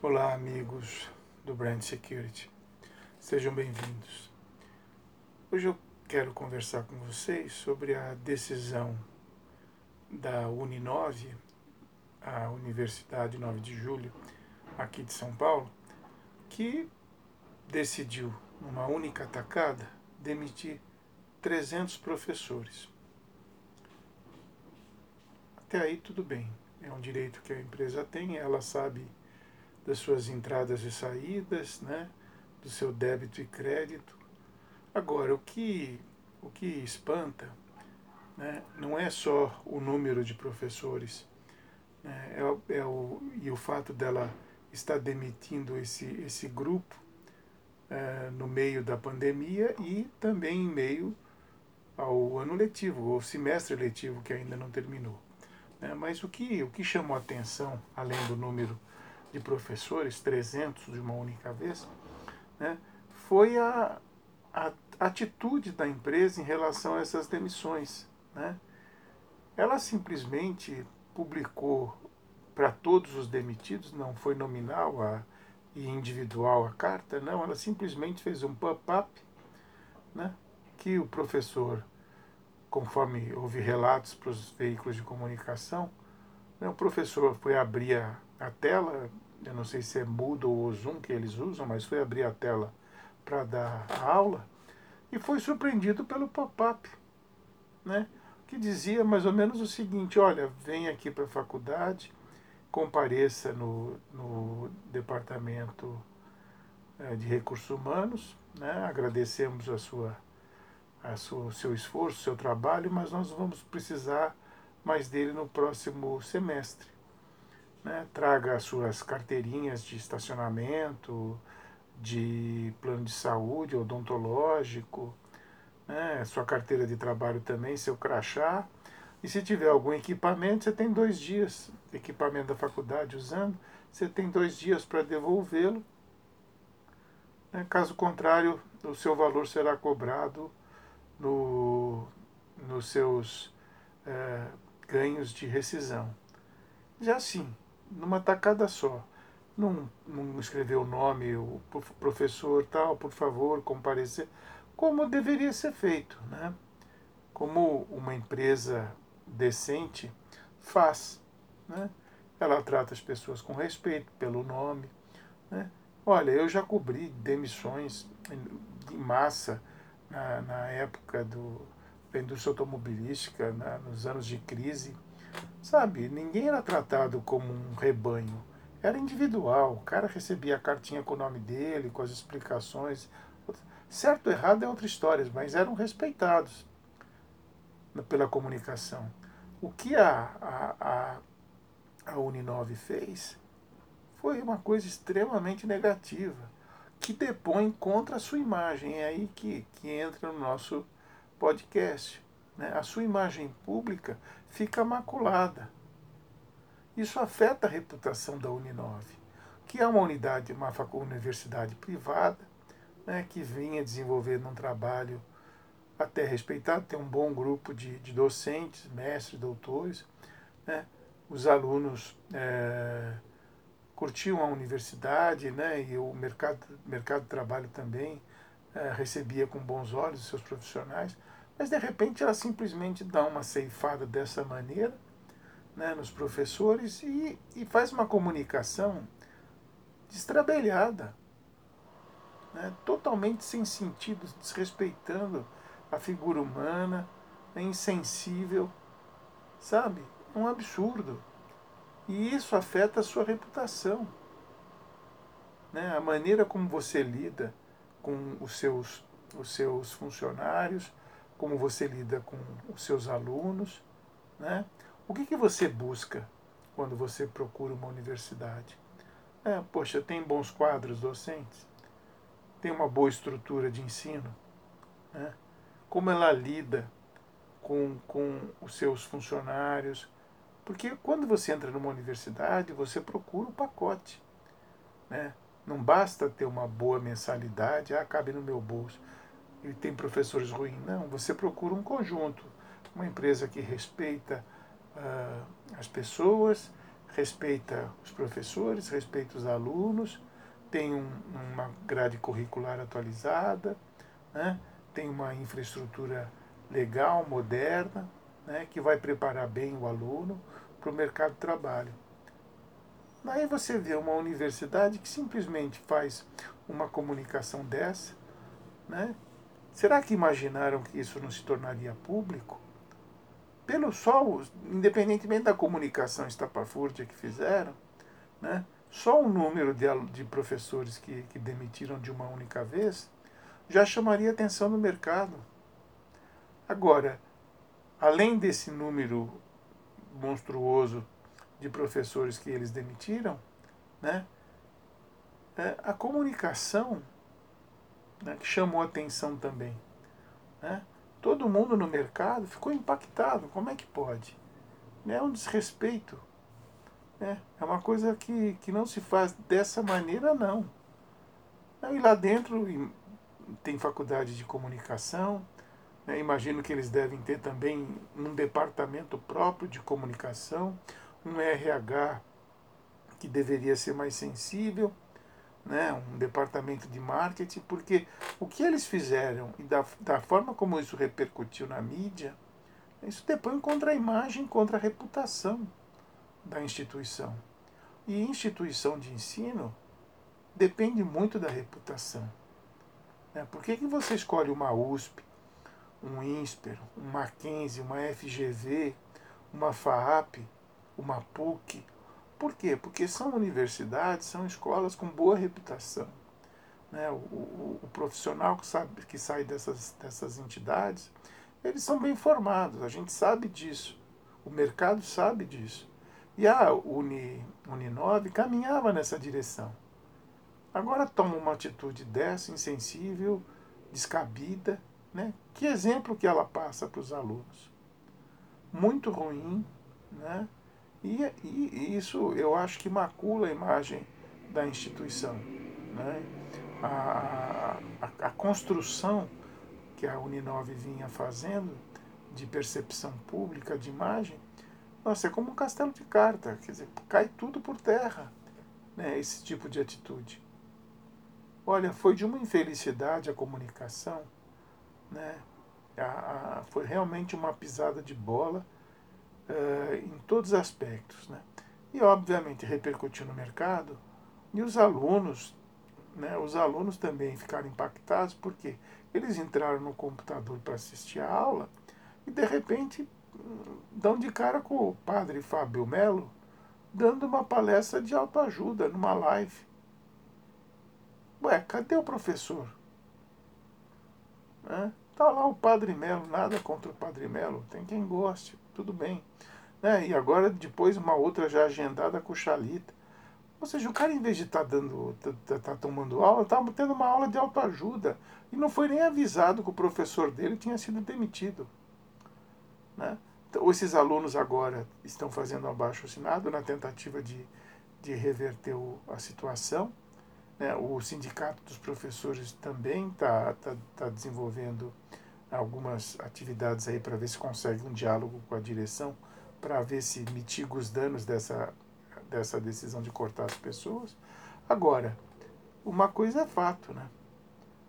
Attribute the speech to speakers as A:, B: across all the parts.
A: Olá, amigos do Brand Security. Sejam bem-vindos. Hoje eu quero conversar com vocês sobre a decisão da Uninove, a Universidade 9 de Julho, aqui de São Paulo, que decidiu, numa única tacada, demitir 300 professores. Até aí tudo bem, é um direito que a empresa tem, ela sabe das suas entradas e saídas, né, do seu débito e crédito. Agora, o que, o que espanta né, não é só o número de professores né, é, é o, e o fato dela estar demitindo esse, esse grupo é, no meio da pandemia e também em meio ao ano letivo, ou semestre letivo que ainda não terminou. Né. Mas o que, o que chamou a atenção, além do número de professores, 300 de uma única vez, né, foi a, a atitude da empresa em relação a essas demissões. Né? Ela simplesmente publicou para todos os demitidos, não foi nominal a, e individual a carta, não, ela simplesmente fez um pop-up né, que o professor, conforme houve relatos para os veículos de comunicação, o professor foi abrir a, a tela, eu não sei se é Moodle ou Zoom que eles usam, mas foi abrir a tela para dar a aula e foi surpreendido pelo pop-up, né? que dizia mais ou menos o seguinte: olha, vem aqui para a faculdade, compareça no, no departamento é, de recursos humanos, né? agradecemos a sua, a sua, o seu esforço, o seu trabalho, mas nós vamos precisar mais dele no próximo semestre né, traga as suas carteirinhas de estacionamento, de plano de saúde odontológico, né, sua carteira de trabalho também, seu crachá. E se tiver algum equipamento, você tem dois dias, equipamento da faculdade usando, você tem dois dias para devolvê-lo. Né, caso contrário, o seu valor será cobrado no, nos seus é, ganhos de rescisão. Já sim, numa tacada só. Não, não escreveu o nome, o professor tal, por favor, comparecer, como deveria ser feito, né? Como uma empresa decente faz, né? Ela trata as pessoas com respeito pelo nome, né? Olha, eu já cobri demissões em massa na, na época do, da indústria automobilística, na, nos anos de crise, Sabe, ninguém era tratado como um rebanho. Era individual. O cara recebia a cartinha com o nome dele, com as explicações. Certo ou errado é outra história, mas eram respeitados pela comunicação. O que a, a, a, a Uninove fez foi uma coisa extremamente negativa, que depõe contra a sua imagem. É aí que, que entra no nosso podcast né, a sua imagem pública fica maculada. Isso afeta a reputação da Uninove, que é uma unidade, uma universidade privada, né, que vinha desenvolvendo um trabalho até respeitado, tem um bom grupo de, de docentes, mestres, doutores. Né, os alunos é, curtiam a universidade né, e o mercado, mercado de trabalho também é, recebia com bons olhos os seus profissionais. Mas de repente ela simplesmente dá uma ceifada dessa maneira né, nos professores e, e faz uma comunicação destrabelhada, né, totalmente sem sentido, desrespeitando a figura humana, é insensível, sabe? Um absurdo. E isso afeta a sua reputação. Né? A maneira como você lida com os seus, os seus funcionários, como você lida com os seus alunos, né? O que, que você busca quando você procura uma universidade? É, poxa, tem bons quadros docentes, tem uma boa estrutura de ensino, né? como ela lida com, com os seus funcionários, porque quando você entra numa universidade, você procura um pacote. Né? Não basta ter uma boa mensalidade, ah, cabe no meu bolso e tem professores ruins. Não, você procura um conjunto, uma empresa que respeita uh, as pessoas, respeita os professores, respeita os alunos, tem um, uma grade curricular atualizada, né? tem uma infraestrutura legal, moderna, né? que vai preparar bem o aluno para o mercado de trabalho. Aí você vê uma universidade que simplesmente faz uma comunicação dessa, né? Será que imaginaram que isso não se tornaria público? Pelo só, independentemente da comunicação estapafúrdia que fizeram, né? Só o número de, de professores que, que demitiram de uma única vez já chamaria atenção no mercado. Agora, além desse número monstruoso de professores que eles demitiram, né, é, a comunicação né, que chamou atenção também. Né, todo mundo no mercado ficou impactado. Como é que pode? É um desrespeito. Né? É uma coisa que, que não se faz dessa maneira, não. E lá dentro tem faculdade de comunicação, né? imagino que eles devem ter também um departamento próprio de comunicação, um RH que deveria ser mais sensível, né, um departamento de marketing, porque o que eles fizeram e da, da forma como isso repercutiu na mídia, isso depõe contra a imagem, contra a reputação da instituição. E instituição de ensino depende muito da reputação. Né? Por que, que você escolhe uma USP, um INSPER, um Mackenzie, uma FGV, uma FAAP, uma PUC. Por quê? Porque são universidades, são escolas com boa reputação. Né? O, o, o profissional que, sabe, que sai dessas, dessas entidades, eles são bem formados, a gente sabe disso, o mercado sabe disso. E a Uni, Uninove caminhava nessa direção. Agora toma uma atitude dessa, insensível, descabida. Né? Que exemplo que ela passa para os alunos? Muito ruim, né? E, e, isso eu acho que macula a imagem da instituição. Né? A, a, a construção que a Uninove vinha fazendo de percepção pública, de imagem, nossa, é como um castelo de carta, quer dizer, cai tudo por terra, né, esse tipo de atitude. Olha, foi de uma infelicidade a comunicação, né, a, a, foi realmente uma pisada de bola uh, em todos os aspectos. Né? E, obviamente, repercutiu no mercado e os alunos, né, os alunos também ficaram impactados porque eles entraram no computador para assistir a aula e, de repente, dão de cara com o padre Fábio Melo dando uma palestra de autoajuda numa live. Ué, cadê o professor? Né? Tá lá o Padre Melo, nada contra o Padre Melo, tem quem goste, tudo bem. Né? E agora, depois, uma outra já agendada com o Xalita. Ou seja, o cara, em vez de estar tá dando, tá, tá, tá tomando aula, estava tendo uma aula de autoajuda. E não foi nem avisado que o professor dele tinha sido demitido. Né? Então, esses alunos agora estão fazendo abaixo assinado na tentativa de, de reverter o, a situação. Né? O sindicato dos professores também está tá, tá desenvolvendo algumas atividades aí para ver se consegue um diálogo com a direção para ver se mitiga os danos dessa, dessa decisão de cortar as pessoas. Agora, uma coisa é fato, né?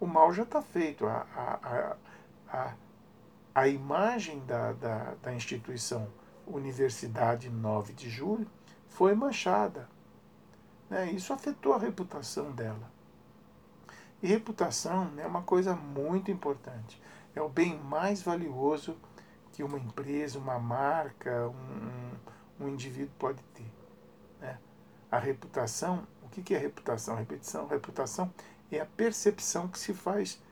A: O mal já está feito. A, a, a, a imagem da, da, da instituição Universidade 9 de Julho foi manchada. Né? Isso afetou a reputação dela. E reputação é uma coisa muito importante. É o bem mais valioso que uma empresa, uma marca, um, um indivíduo pode ter. Né? A reputação, o que é reputação? Repetição, reputação é a percepção que se faz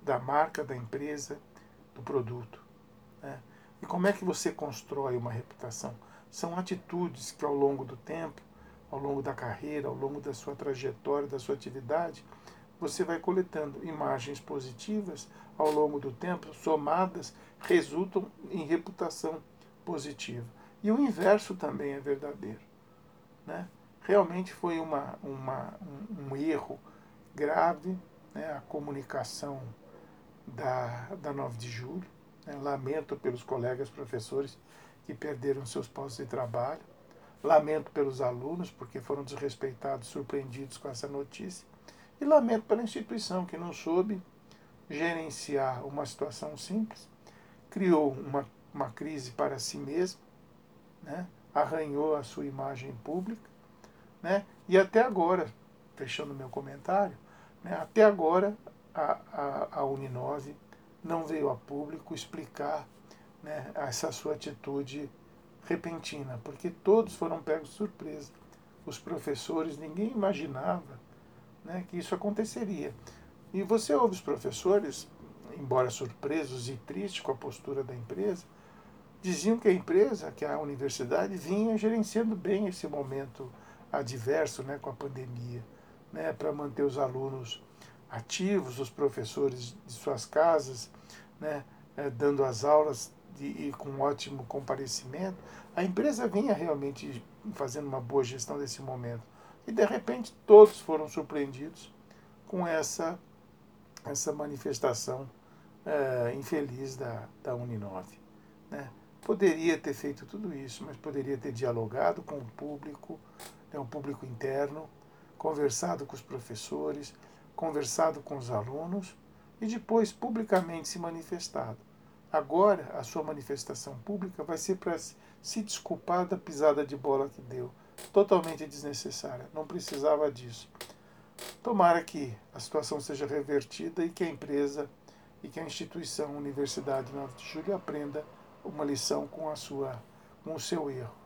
A: da marca, da empresa, do produto. Né? E como é que você constrói uma reputação? São atitudes que ao longo do tempo, ao longo da carreira, ao longo da sua trajetória, da sua atividade, você vai coletando imagens positivas ao longo do tempo, somadas, resultam em reputação positiva. E o inverso também é verdadeiro. Né? Realmente foi uma, uma, um, um erro grave né? a comunicação da, da 9 de julho. Né? Lamento pelos colegas professores que perderam seus postos de trabalho. Lamento pelos alunos, porque foram desrespeitados, surpreendidos com essa notícia. E lamento pela instituição, que não soube gerenciar uma situação simples, criou uma, uma crise para si mesma, né? arranhou a sua imagem pública, né? e até agora, fechando meu comentário, né? até agora a, a, a Uninove não veio a público explicar né, essa sua atitude repentina, porque todos foram pegos de surpresa. Os professores, ninguém imaginava né, que isso aconteceria. E você ouve os professores, embora surpresos e tristes com a postura da empresa, diziam que a empresa, que a universidade, vinha gerenciando bem esse momento adverso né, com a pandemia, né, para manter os alunos ativos, os professores de suas casas, né, eh, dando as aulas de, com ótimo comparecimento, a empresa vinha realmente fazendo uma boa gestão desse momento. E de repente todos foram surpreendidos com essa, essa manifestação é, infeliz da, da Uninove. Né? Poderia ter feito tudo isso, mas poderia ter dialogado com o público, né, o público interno, conversado com os professores, conversado com os alunos e depois publicamente se manifestado. Agora, a sua manifestação pública vai ser para se desculpar da pisada de bola que deu. Totalmente desnecessária. Não precisava disso. Tomara que a situação seja revertida e que a empresa e que a instituição Universidade 9 de Julho aprenda uma lição com a sua com o seu erro.